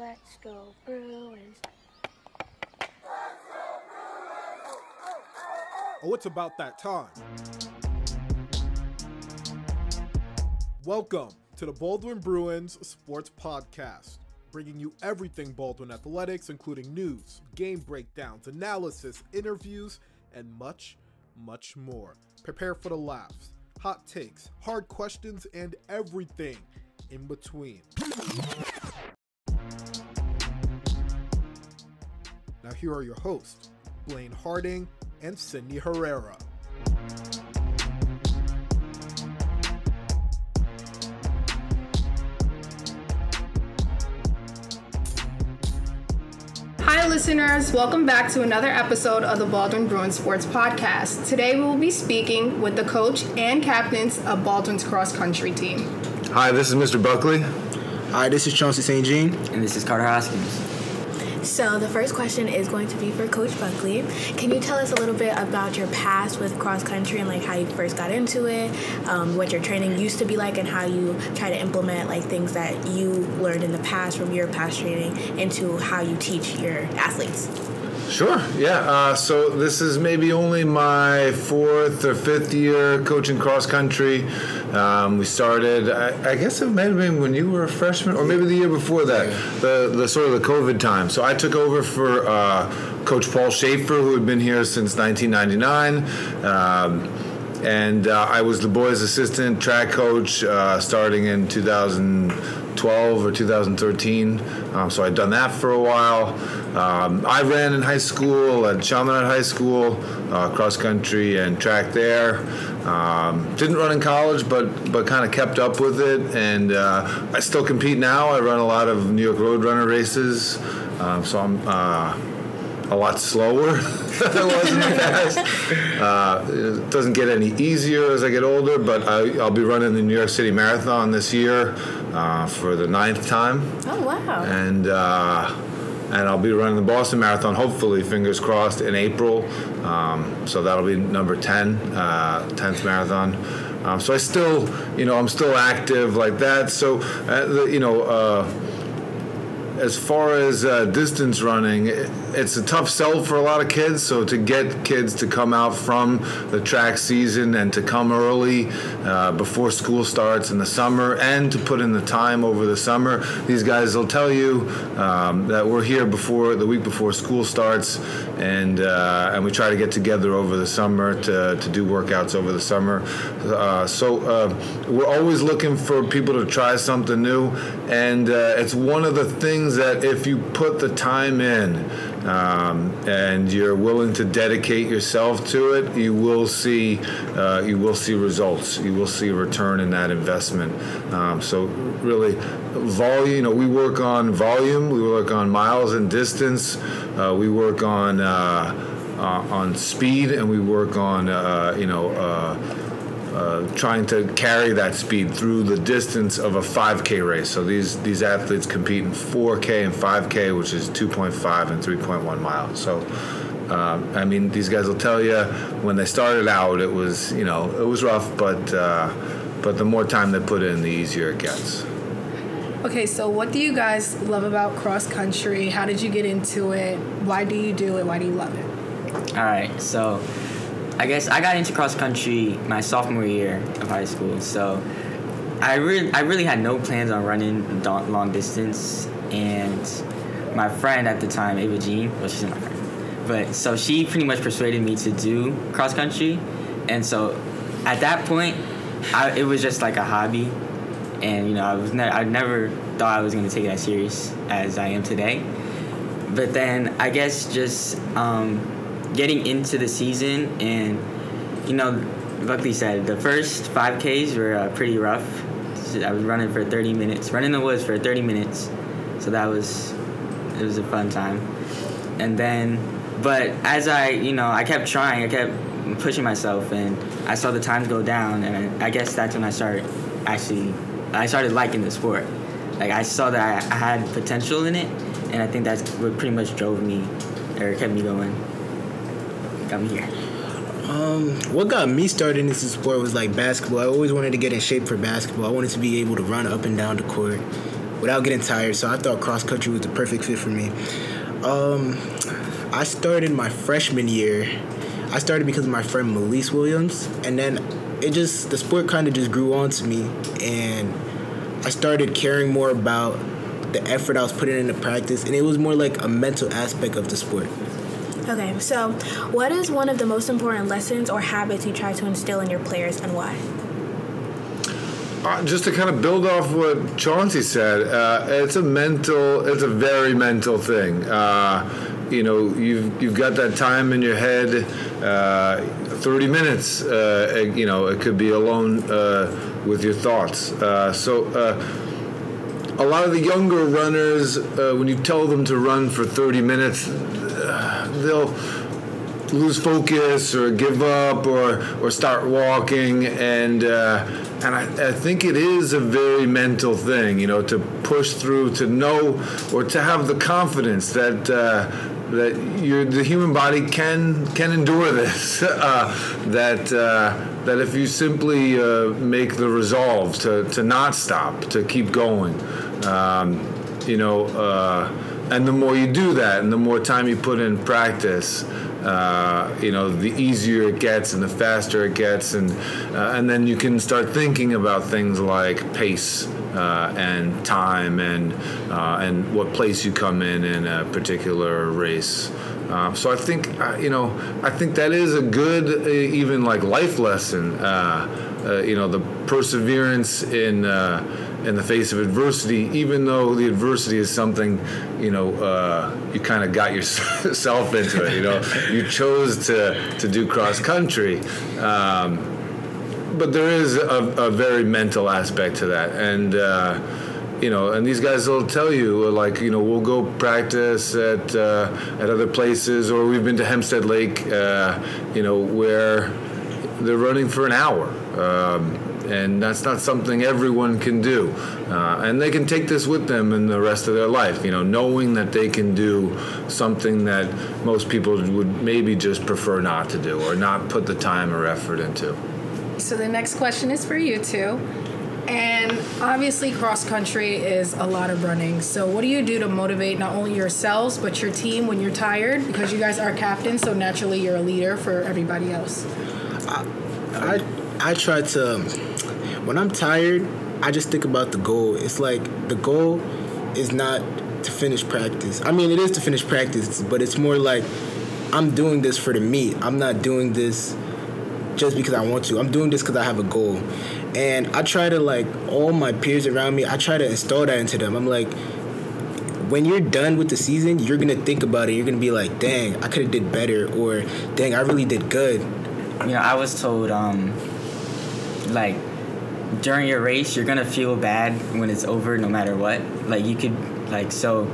Let's go Bruins. Oh, it's about that time. Welcome to the Baldwin Bruins Sports Podcast, bringing you everything Baldwin athletics, including news, game breakdowns, analysis, interviews, and much, much more. Prepare for the laughs, hot takes, hard questions, and everything in between. Here are your hosts, Blaine Harding and Cydney Herrera. Hi, listeners. Welcome back to another episode of the Baldwin Bruins Sports Podcast. Today, we will be speaking with the coach and captains of Baldwin's cross country team. Hi, this is Mr. Buckley. Hi, this is Chauncey St. Jean. And this is Carter Hoskins. So the first question is going to be for Coach Buckley. Can you tell us a little bit about your past with cross country and like how you first got into it, um, what your training used to be like, and how you try to implement like things that you learned in the past from your past training into how you teach your athletes? Sure, yeah. Uh, so this is maybe only my fourth or fifth year coaching cross country. Um, we started, I, I, guess it might have been when you were a freshman, or maybe the year before that, the, the sort of the COVID time. So I took over for uh, Coach Paul Schaefer, who had been here since 1999. Um, and uh, I was the boys' assistant track coach uh, starting in 2012 or 2013. Um, so I'd done that for a while. Um, I ran in high school at Chaminade High School, uh, cross country and track there. Um, didn't run in college, but but kind of kept up with it, and uh, I still compete now. I run a lot of New York Roadrunner races, um, so I'm uh, a lot slower than I was in the past. Uh, it doesn't get any easier as I get older, but I, will be running the New York City Marathon this year uh, for the ninth time. Oh wow! And uh, and I'll be running the Boston Marathon, hopefully, fingers crossed, in April. Um, so that'll be number 10, uh, 10th marathon. Um, so I still, you know, I'm still active like that. So, uh, the, you know, uh, as far as uh, distance running, it's a tough sell for a lot of kids. So to get kids to come out from the track season and to come early uh, before school starts in the summer and to put in the time over the summer, these guys will tell you um, that we're here before the week before school starts, and uh, and we try to get together over the summer to, to do workouts over the summer. Uh, so uh, we're always looking for people to try something new, and uh, it's one of the things that if you put the time in um, and you're willing to dedicate yourself to it, you will see uh, you will see results. You will see a return in that investment. Um, so really, volume. You know, we work on volume. We work on miles and distance. Uh, we work on uh, uh on speed, and we work on uh, you know uh, trying to carry that speed through the distance of a 5K race. So these these athletes compete in 4K and 5K, which is 2.5 and 3.1 miles. So. Uh, I mean, these guys will tell you when they started out, it was you know it was rough, but uh, but the more time they put in, the easier it gets. Okay, so what do you guys love about cross country? How did you get into it? Why do you do it? Why do you love it? All right, so I guess I got into cross country my sophomore year of high school. So I really, I really had no plans on running long distance, and my friend at the time, Ava Jean, well, she's my friend, but so she pretty much persuaded me to do cross country, and so at that point, I, it was just like a hobby, and you know, I was ne- I never thought I was gonna take it as serious as I am today, but then I guess just. Um, getting into the season, and you know, Buckley said the first 5Ks were uh, pretty rough. I was running for 30 minutes, running the woods for 30 minutes, so that was it was a fun time. And then, but as I, you know, I kept trying, I kept pushing myself, and I saw the times go down, and I, I guess that's when I started actually, I started liking the sport. Like I saw that I, I had potential in it, and I think that's what pretty much drove me or kept me going me here? Um, what got me started in this sport was like basketball. I always wanted to get in shape for basketball. I wanted to be able to run up and down the court. without getting tired. So I thought cross country was the perfect fit for me. Um, I started my freshman year. I started because of my friend Melise Williams, and then it just the sport kind of just grew on to me, and I started caring more about the effort I was putting into practice, and it was more like a mental aspect of the sport. Okay, so what is one of the most important lessons or habits you try to instill in your players and why? Uh, just to kind of build off what Chauncey said, uh, it's a mental, it's a very mental thing. Uh, you know, you've you've got that time in your head, uh, 30 minutes. Uh, you know, it could be alone uh, with your thoughts. so a lot of the younger runners, when you tell them to run for 30 minutes, they'll lose focus or give up or or start walking. And uh, and I, I, think it is a very mental thing you know to push through to know or to have the confidence that uh, that the human body can can endure this uh, that uh, that if you simply uh, make the resolve to, to not stop to keep going um, you know uh, and the more you do that and the more time you put in practice uh, you know, the easier it gets and the faster it gets, and uh, and then you can start thinking about things like pace uh, and time and uh, and what place you come in in a particular race. Uh, so I think you know I think that is a good even like life lesson. you know, the perseverance in in the face of adversity, even though the adversity is something, you know, uh, you kind of got yourself into it. You know, you chose to to do cross country. Um, but there is a, a, very mental aspect to that, and uh, you know, and these guys will tell you, like, you know, we'll go practice at uh, at other places, or we've been to Hempstead Lake, uh, you know, where they're running for an hour. Um, and that's not something everyone can do. Uh, and they can take this with them in the rest of their life, you know, knowing that they can do something that most people would maybe just prefer not to do or not put the time or effort into. So the next question is for you two. And obviously, cross country is a lot of running. So, what do you do to motivate not only yourselves but your team when you're tired? Because you guys are captains, so naturally you're a leader for everybody else. I, I, I try to when I'm tired, I just think about the goal. It's like the goal is not to finish practice. I mean, it is to finish practice, but it's more like I'm doing this for the meet. I'm not doing this just because I want to. I'm doing this because I have a goal. And I try to, like, all my peers around me, I try to install that into them. I'm like, when you're done with the season, you're gonna think about it. You're gonna be like, "Dang, I could have did better," or "Dang, I really did good." You know, I was told, um, like, during your race, you're gonna feel bad when it's over, no matter what. Like you could, like so,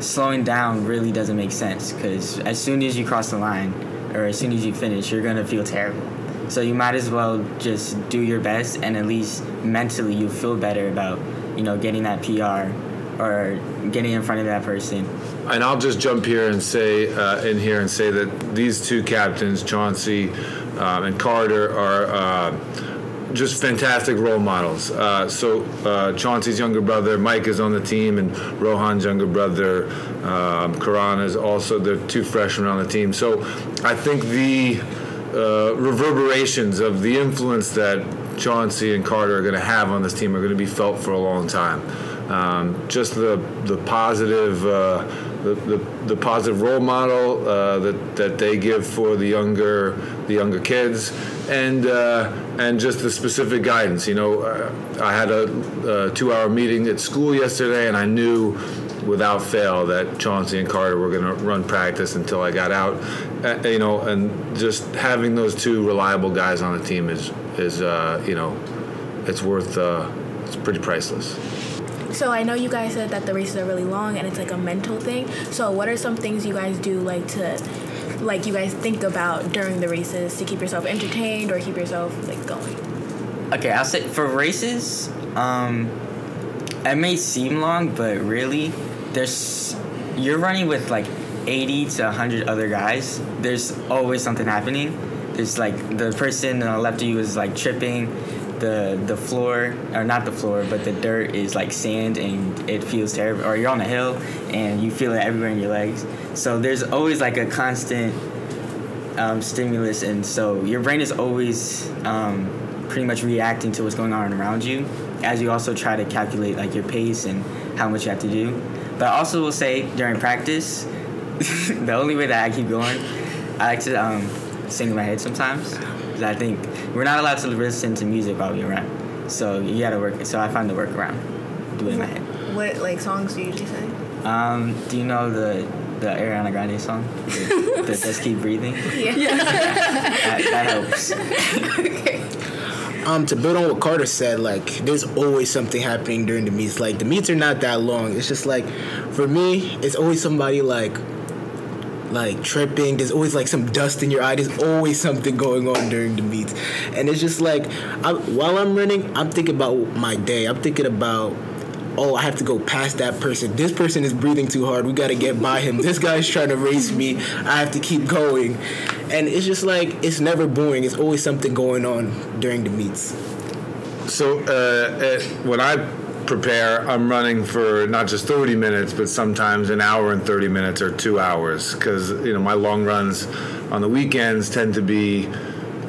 slowing down really doesn't make sense because as soon as you cross the line, or as soon as you finish, you're gonna feel terrible. So you might as well just do your best, and at least mentally you feel better about, you know, getting that PR or getting in front of that person. And I'll just jump here and say uh, in here and say that these two captains, Chauncey um, and Carter, are. Uh, just fantastic role models. Uh, so uh, Chauncey's younger brother Mike is on the team, and Rohan's younger brother um, Karan is also the two freshmen on the team. So I think the uh, reverberations of the influence that Chauncey and Carter are going to have on this team are going to be felt for a long time. Um, just the the positive uh, the, the, the, positive role model uh, that, that they give for the younger the younger kids and uh, and just the specific guidance you know uh, I had a, a, two hour meeting at school yesterday and I knew without fail that Chauncey and Carter were going to run practice until I got out uh, you know and just having those two reliable guys on the team is is uh, you know it's worth uh, it's pretty priceless. So I know you guys said that the races are really long and it's like a mental thing. So what are some things you guys do like to like you guys think about during the races to keep yourself entertained or keep yourself like going? Okay, I'll say for races, um it may seem long, but really there's you're running with like 80 to 100 other guys. There's always something happening. There's like the person on the left of you is like tripping the the floor or not the floor but the dirt is like sand and it feels terrible. Or you're on a hill and you feel it everywhere in your legs. So there's always like a constant um, stimulus. And so your brain is always um, pretty much reacting to what's going on around you as you also try to calculate like your pace and how much you have to do. But i also will say during practice the only way that i keep going i like to um, sing in my head sometimes 'Cause i think we're not allowed to listen to music while we run so you gotta work so i find the workaround do it in my head What like songs do you usually sing? um, do you know the the Ariana Grande song? The, the Just Keep Breathing? Yeah. That, that helps. Um, to build on what Carter said, like there's always something happening during the meets. Like the meets are not that long. It's just like, for me, it's always somebody like, like tripping. There's always like some dust in your eye. There's always something going on during the meets, and it's just like, I, while I'm running, I'm thinking about my day. I'm thinking about. Oh, I have to go past that person. This person is breathing too hard. We got to get by him. This guy's trying to race me. I have to keep going. And it's just like, it's never boring. It's always something going on during the meets. So uh, uh, when I prepare, I'm running for not just 30 minutes, but sometimes an hour and 30 minutes or two hours, because you know my long runs on the weekends tend to be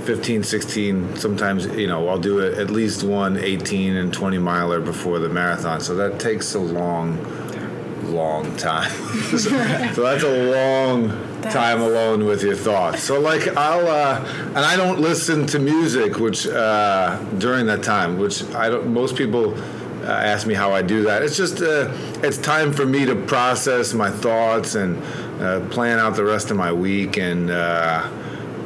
15, 16. Sometimes you know I'll do at least one 18 and 20 miler before the marathon, so that takes a long, long time. so, so that's a long time alone with your thoughts. So like I'll uh, and I don't listen to music which uh, during that time, which I don't. Most people uh, ask me how I do that. It's just uh, it's time for me to process my thoughts and uh, plan out the rest of my week, and uh,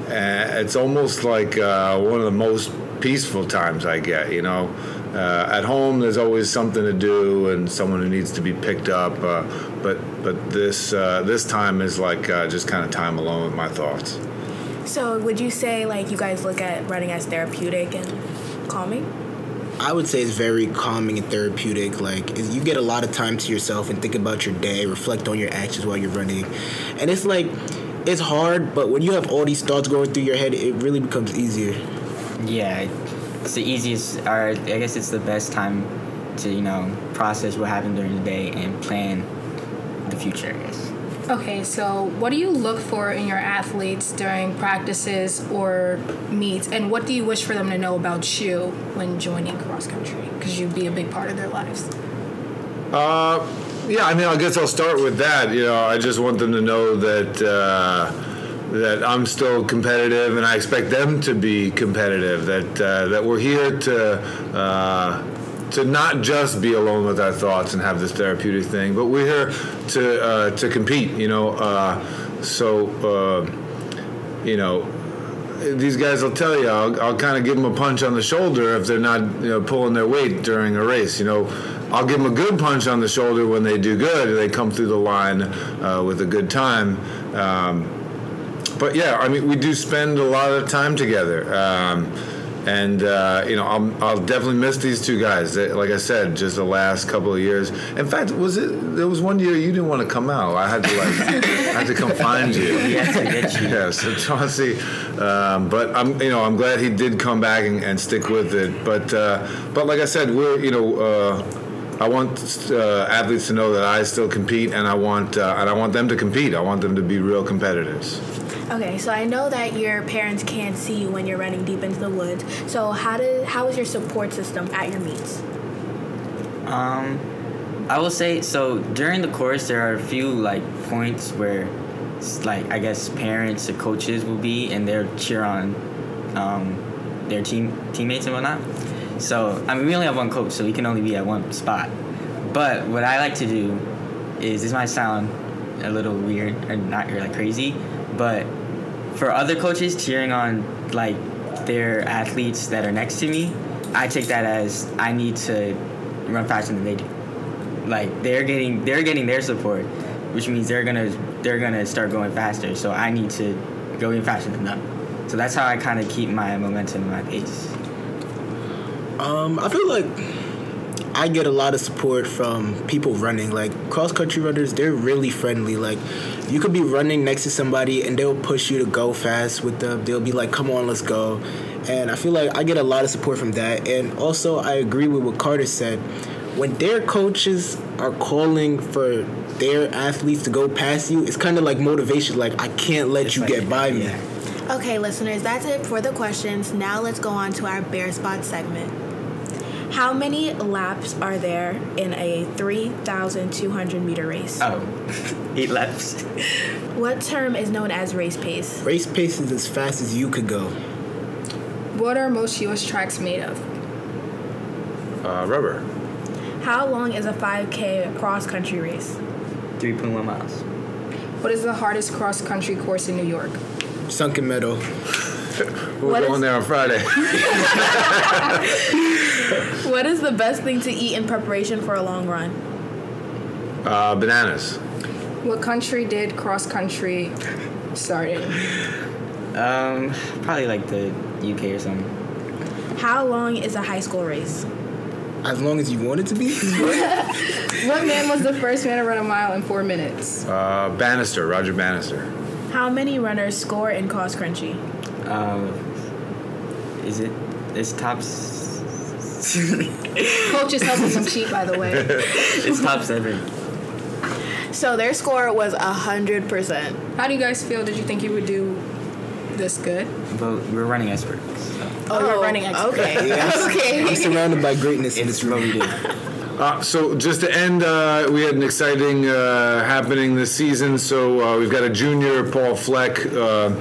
it's almost like uh, one of the most peaceful times I get. You know. Uh, at home, there's always something to do and someone who needs to be picked up. But but this this time is like just kind of time alone with my thoughts. So would you say like you guys look at running as therapeutic and calming? I would say it's very calming and therapeutic. Like you get a lot of time to yourself and think about your day, reflect on your actions while you're running, and it's like it's hard, but when you have all these thoughts going through your head, it really becomes easier. Yeah, it's the easiest, or I guess it's the best time to, you know, process what happened during the day and plan the future, I guess. Okay, so what do you look for in your athletes during practices or meets, and what do you wish for them to know about you when joining cross country? Because you'd be a big part of their lives. Uh, yeah, I mean, I guess I'll start with that. You know, I just want them to know that uh, that I'm still competitive, and I expect them to be competitive. That uh, that we're here to. Uh, to not just be alone with our thoughts and have this therapeutic thing, but we're here to uh, to compete. You know, uh, so uh, you know these guys will tell you I'll, I'll kind of give them a punch on the shoulder if they're not you know pulling their weight during a race you know I'll give them a good punch on the shoulder when they do good they come through the line uh, with a good time um, but yeah I mean we do spend a lot of time together um, and uh, you know I'll, I'll definitely miss these two guys like I said just the last couple of years in fact was it there was one year you didn't want to come out I had to like I had to come find you you. yeah, so Chauncey, um, but I'm you know I'm glad he did come back and, and stick with it. But uh, but like I said, we're you know uh, I want uh, athletes to know that I still compete, and I want uh, and I want them to compete. I want them to be real competitors. Okay, so I know that your parents can't see you when you're running deep into the woods. So how did how is your support system at your meets? Um, I will say so during the course there are a few like points where, like I guess parents or coaches will be and they'll cheer on, um, their team teammates and whatnot. So I mean we only have one coach, so we can only be at one spot. But what I like to do is this might sound a little weird or not like crazy, but for other coaches cheering on like their athletes that are next to me, I take that as I need to run faster than they do. Like they're getting they're getting their support, which means they're gonna they're gonna start going faster. So I need to go even faster than them. So that's how I kind of keep my momentum and my pace. Um, I feel like I get a lot of support from people running. Like cross country runners, they're really friendly. Like you could be running next to somebody and they'll push you to go fast with them. They'll be like, "Come on, let's go," And I feel like I get a lot of support from that. And also, I agree with what Carter said. When their coaches are calling for their athletes to go past you, it's kind of like motivation. Like, I can't let It's you like- get by me. Okay, listeners, that's it for the questions. Now let's go on to our bare spot segment. How many laps are there in a 3,200 meter race? Oh, eight laps. What term is known as race pace? Race pace is as fast as you could go. What are most U.S. tracks made of? Uh, rubber. How long is a 5K cross country race? 3.1 miles. What is the hardest cross country course in New York? Sunken Meadow. We're What going is- there on Friday. What is the best thing to eat in preparation for a long run? uh, bananas. What country did cross country started? Um, probably like the UK or something. How long is a high school race? As long as you want it to be. What man was the first man to run a mile in four minutes? Uh, Bannister, Roger Bannister. How many runners score in cross country? Um, is it? It's top. s- Coach is helping them cheat, by the way. it's top seven. So their score was 100%. How do you guys feel? Did you think you would do this good? But we're running experts. So Oh, you're running expert. Okay. okay. I'm okay. surrounded by greatness in it's this what room. we do. Uh, so just to end, uh, we had an exciting uh, happening this season. So uh, we've got a junior, Paul Fleck, uh,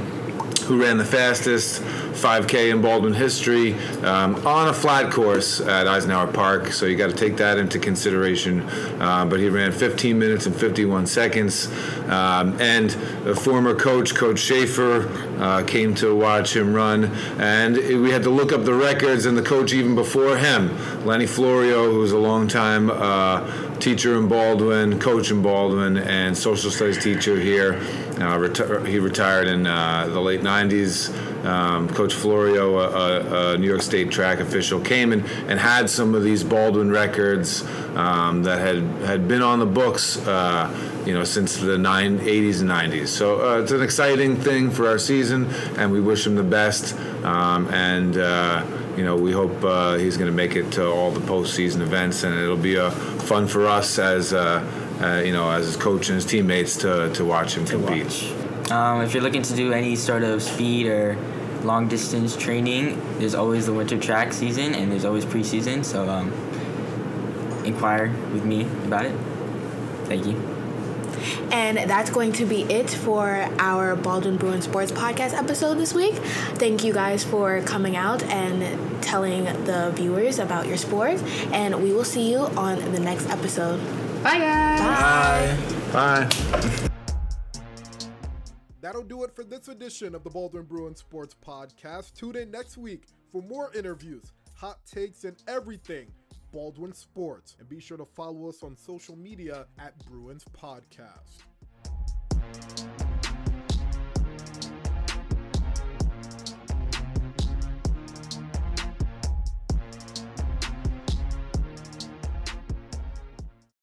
who ran the fastest 5K in Baldwin history um, on a flat course at Eisenhower Park. So you got to take that into consideration. Uh, but he ran 15 minutes and 51 seconds. Um, and the former coach, Coach Schaefer, uh, came to watch him run. And we had to look up the records, and the coach even before him, Lenny Florio, who was a longtime uh, teacher in Baldwin, coach in Baldwin, and social studies teacher here. Uh, reti- he retired in uh, the late 90s. Um, coach Florio, a, a, New York State track official, came and, and had some of these Baldwin records um, that had, had been on the books, uh, you know, since the nine, 80s and 90s. So uh, it's an exciting thing for our season, and we wish him the best. Um, and uh, you know, we hope uh, he's going to make it to all the postseason events, and it'll be uh, fun for us as uh, you know, as his coach and his teammates to, to watch him to compete. watch. Um, if you're looking to do any sort of speed or long distance training, there's always the winter track season and there's always preseason. So um, inquire with me about it. Thank you. And that's going to be it for our Baldwin Bruin Sports Podcast episode this week. Thank you guys for coming out and telling the viewers about your sport. And we will see you on the next episode. Bye, guys. Bye. Bye. That'll do it for this edition of the Baldwin Bruin Sports Podcast. Tune in next week for more interviews, hot takes, and everything Baldwin Sports. And be sure to follow us on social media at Bruins Podcast.